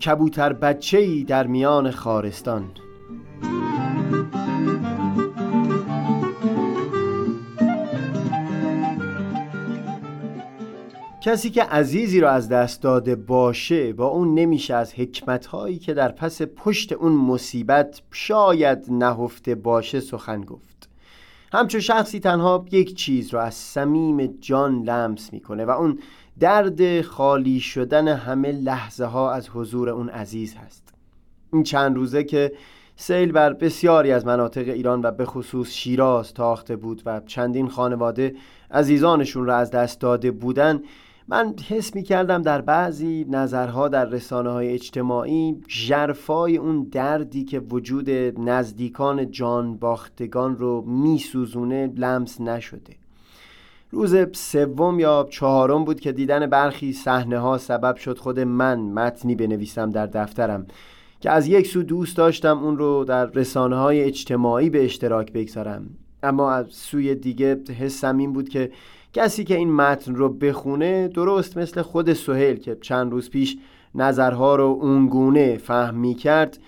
کبوتر بچه در میان خارستان. کسی که عزیزی را از دست داده باشه با اون نمیشه از حکمتهایی که در پس پشت اون مصیبت شاید نهفته باشه سخن گفت. همچون شخصی تنها یک چیز را از صمیم جان لمس می‌کنه و اون درد خالی شدن همه لحظه ها از حضور اون عزیز هست. این چند روزه که سیل بر بسیاری از مناطق ایران و به خصوص شیراز تاخته بود و چندین خانواده عزیزانشون را از دست داده بودن من حس می کردم در بعضی نظرها در رسانه های اجتماعی جرفای اون دردی که وجود نزدیکان جان باختگان رو می سوزونه لمس نشده. روز سوم یا چهارم بود که دیدن برخی صحنه ها سبب شد خود من متنی بنویسم در دفترم که از یک سو دوست داشتم اون رو در رسانه های اجتماعی به اشتراک بگذارم. اما از سوی دیگه حسم این بود که کسی که این متن رو بخونه درست مثل خود سهیل که چند روز پیش نظرها رو اونگونه فهم می کرد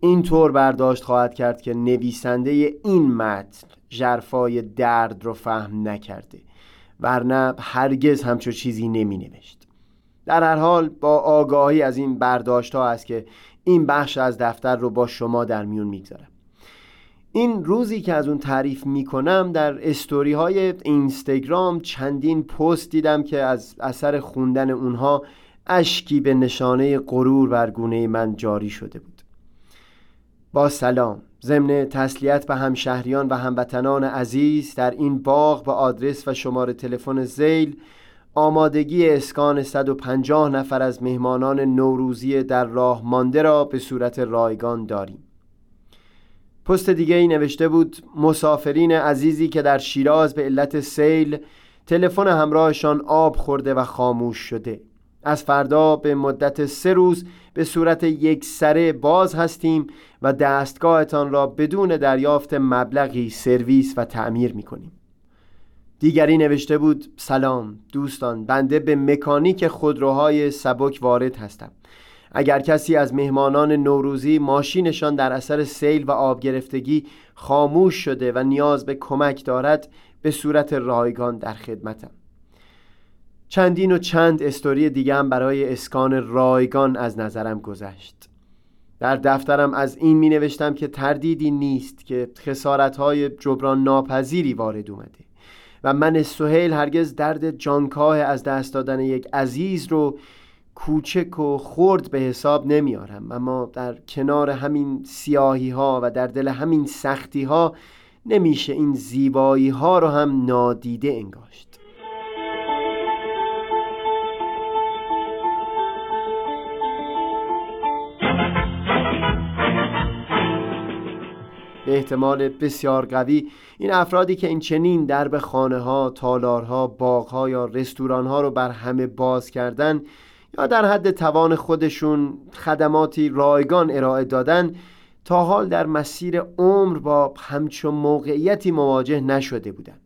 اینطور برداشت خواهد کرد که نویسنده این متن جرفای درد رو فهم نکرده. ورنه هرگز همچو چیزی نمی نوشت در هر حال با آگاهی از این برداشت ها است که این بخش از دفتر رو با شما در میون می‌گذارم. این روزی که از اون تعریف می‌کنم در استوری های اینستاگرام چندین پست دیدم که از اثر خوندن اونها اشکی به نشانه غرور بر گونه من جاری شده بود. با سلام. ضمن تسلیت به همشهریان و هموطنان عزیز در این باغ با آدرس و شماره تلفن زیل آمادگی اسکان 150 نفر از مهمانان نوروزی در راه مانده را به صورت رایگان داریم. پست دیگه ای نوشته بود مسافرین عزیزی که در شیراز به علت سیل تلفن همراهشان آب خورده و خاموش شده. از فردا به مدت سه روز به صورت یک سره باز هستیم و دستگاهتان را بدون دریافت مبلغی سرویس و تعمیر می کنیم دیگری نوشته بود سلام دوستان بنده به مکانیک خودروهای سبک وارد هستم. اگر کسی از مهمانان نوروزی ماشینشان در اثر سیل و آب گرفتگی خاموش شده و نیاز به کمک دارد به صورت رایگان در خدمتم. چندین و چند استوری دیگه هم برای اسکان رایگان از نظرم گذشت. در دفترم از این می نوشتم که تردیدی نیست که خسارت های جبران ناپذیری وارد اومده و من سهیل هرگز درد جانکاه از دست دادن یک عزیز رو کوچک و خرد به حساب نمیارم. اما در کنار همین سیاهی ها و در دل همین سختی ها نمیشه این زیبایی ها رو هم نادیده انگاشت. به احتمال بسیار قوی این افرادی که این چنین درب خانه ها، تالارها، باغ یا رستوران ها رو بر همه باز کردن یا در حد توان خودشون خدماتی رایگان ارائه دادن تا حال در مسیر عمر با همچون موقعیتی مواجه نشده بودن.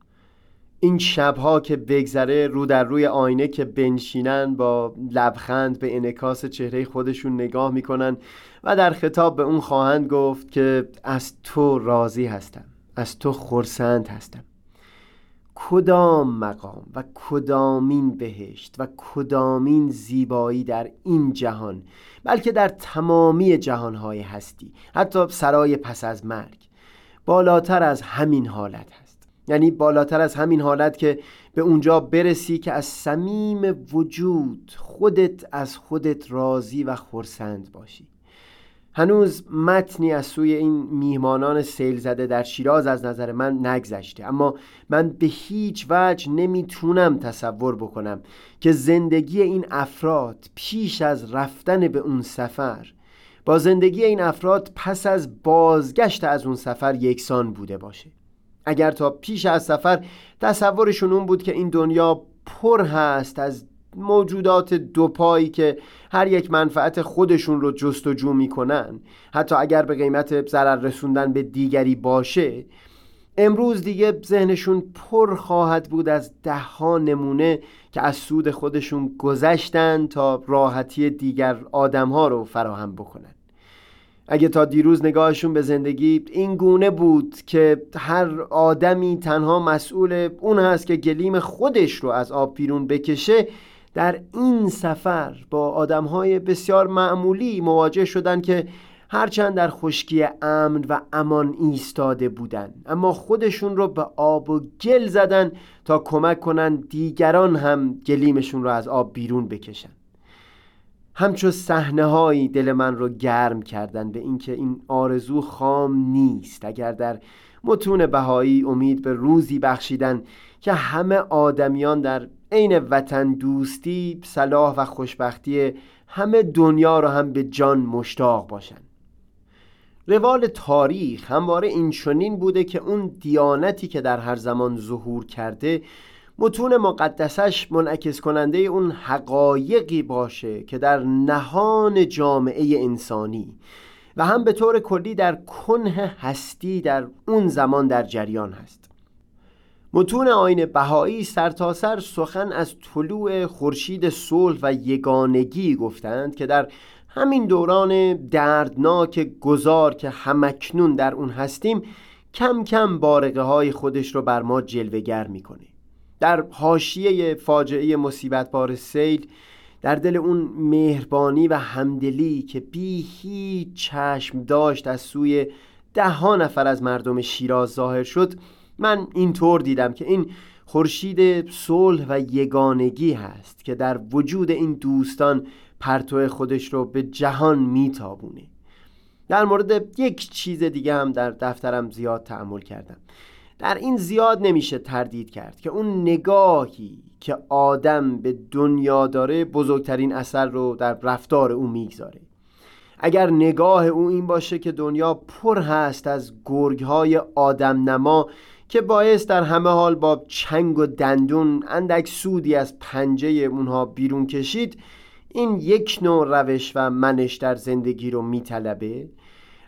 این شبها که بگذره رو در روی آینه که بنشینن با لبخند به انکاس چهره خودشون نگاه می‌کنن و در خطاب به اون خواهند گفت که از تو راضی هستم از تو خورسند هستم. کدام مقام و کدامین بهشت و کدامین زیبایی در این جهان بلکه در تمامی جهانهای هستی حتی سرای پس از مرگ بالاتر از همین حالت هست. یعنی بالاتر از همین حالت که به اونجا برسی که از صمیم وجود خودت از خودت راضی و خورسند باشی. هنوز متنی از سوی این میهمانان سیل زده در شیراز از نظر من نگذشته اما من به هیچ وجه نمی‌تونم تصور بکنم که زندگی این افراد پیش از رفتن به اون سفر با زندگی این افراد پس از بازگشت از اون سفر یکسان بوده باشه. اگر تا پیش از سفر تصورشون اون بود که این دنیا پر هست از موجودات دو پایی که هر یک منفعت خودشون رو جستجو می‌کنن حتی اگر به قیمت ضرر رسوندن به دیگری باشه امروز دیگه ذهنشون پر خواهد بود از ده ها نمونه که از سود خودشون گذشتن تا راحتی دیگر آدم ها رو فراهم بکنن. اگه تا دیروز نگاهشون به زندگی این گونه بود که هر آدمی تنها مسئول اون هست که گلیم خودش رو از آب بیرون بکشه در این سفر با آدمهای بسیار معمولی مواجه شدن که هرچند در خشکی امن و امان ایستاده بودن. اما خودشون رو به آب و گل زدن تا کمک کنن دیگران هم گلیمشون رو از آب بیرون بکشن. همچو صحنه هایی دل من رو گرم کردن به اینکه این آرزو خام نیست. اگر در متون بهایی امید به روزی بخشیدن که همه آدمیان در عین وطن دوستی صلاح و خوشبختی همه دنیا رو هم به جان مشتاق باشن. روال تاریخ همواره این چنین بوده که اون دیانتی که در هر زمان ظهور کرده متون مقدسش منعکس کننده اون حقایقی باشه که در نهان جامعه انسانی و هم به طور کلی در کنه هستی در اون زمان در جریان هست. متون آین بهایی سرتاسر سر سخن از طلوع خورشید صلح و یگانگی گفتند که در همین دوران دردناک گذار که همکنون در اون هستیم کم کم بارقه های خودش رو بر ما جلوگر می‌کنه. در حاشیه فاجعه مصیبت بار سیل در دل اون مهربانی و همدلی که بی هیچ چشم داشت از سوی ده ها نفر از مردم شیراز ظاهر شد من اینطور دیدم که این خورشید صلح و یگانگی هست که در وجود این دوستان پرتو خودش رو به جهان میتابونه. در مورد یک چیز دیگه هم در دفترم زیاد تعمل کردم. در این زیاد نمیشه تردید کرد که اون نگاهی که آدم به دنیا داره بزرگترین اثر رو در رفتار او می‌گذاره. اگر نگاه او این باشه که دنیا پر هست از گرگهای آدم نما که باعث در همه حال با چنگ و دندون اندک سودی از پنجه اونها بیرون کشید این یک نوع روش و منش در زندگی رو میطلبه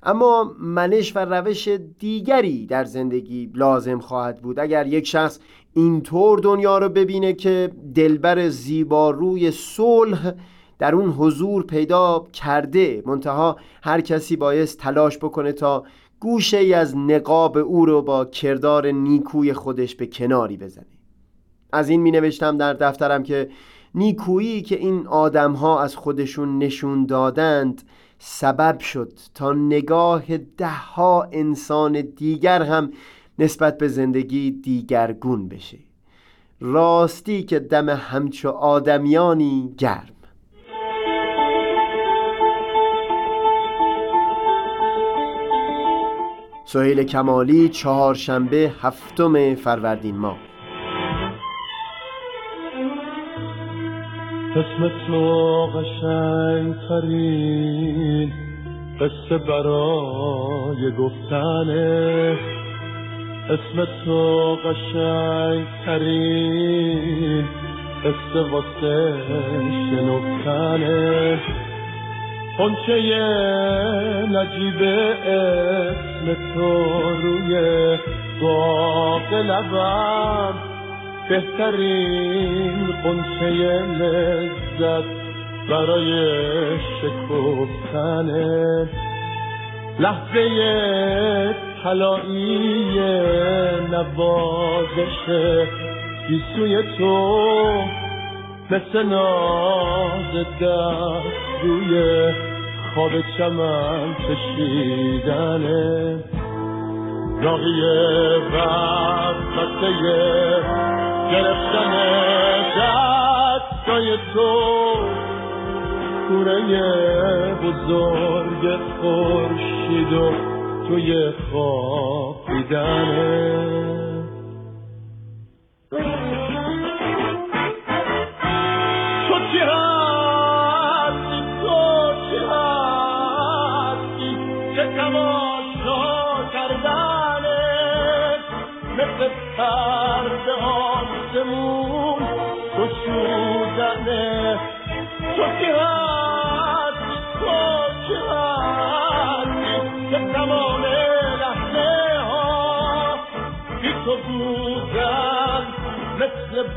اما منش و روش دیگری در زندگی لازم خواهد بود. اگر یک شخص اینطور دنیا رو ببینه که دلبر زیباروی صلح در اون حضور پیدا کرده منتها هر کسی باید تلاش بکنه تا گوشه ای از نقاب او رو با کردار نیکوی خودش به کناری بزنه. از این می نوشتم در دفترم که نیکویی که این آدم ها از خودشون نشون دادند سبب شد تا نگاه ده ها انسان دیگر هم نسبت به زندگی دیگرگون بشه. راستی که دم همچو آدمیانی گرم. سهیل کمالی چهارشنبه هفتم فروردین ماه. اسم تو قشنگ ترین قصه برای گفتنه. اسم تو قشنگ ترین قصه واسه شنفتنه. خونچه نجیب اسم تو روی باق لبم بهترین قنچه لذت برای شکفتنه لحظه طلایی نوازش گیسوی تو مثل ناز دست روی خواب چمن کشیدنه راقی وقته گرفتن دستای تو. کوره بزرگ خورشید و توی خوابیدنه تو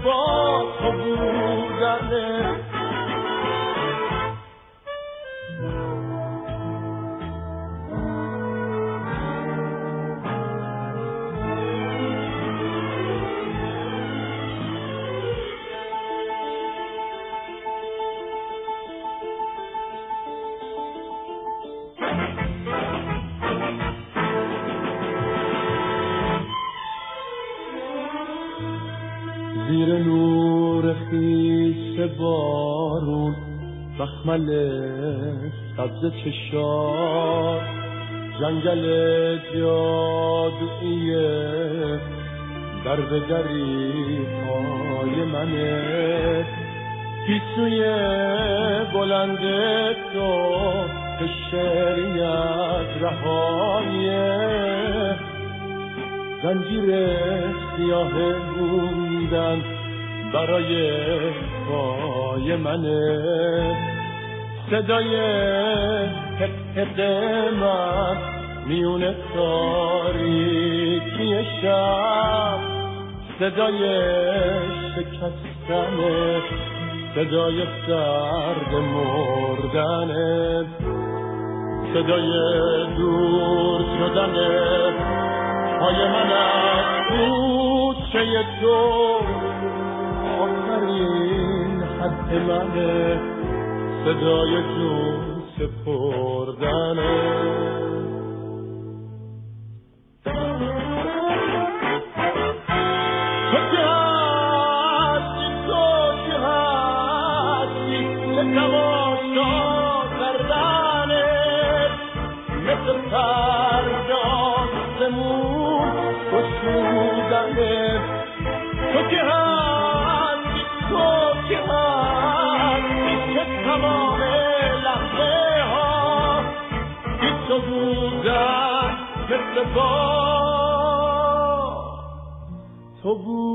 با تو بودنه. زیر نور خیس بارون بخمل سبز چشار. جنگل جادویی در به دری پای منه پیسوی بلند تو شریعت رهایه زنجیر سیاه بودن برای پای منه. صدای تک من میون تاریکی شب. صدای شکستن صدای سرد مردن صدای دور شدن پای من از کوچه تو آخرین حد منه. صدای جون سپردنه. با تو بودنه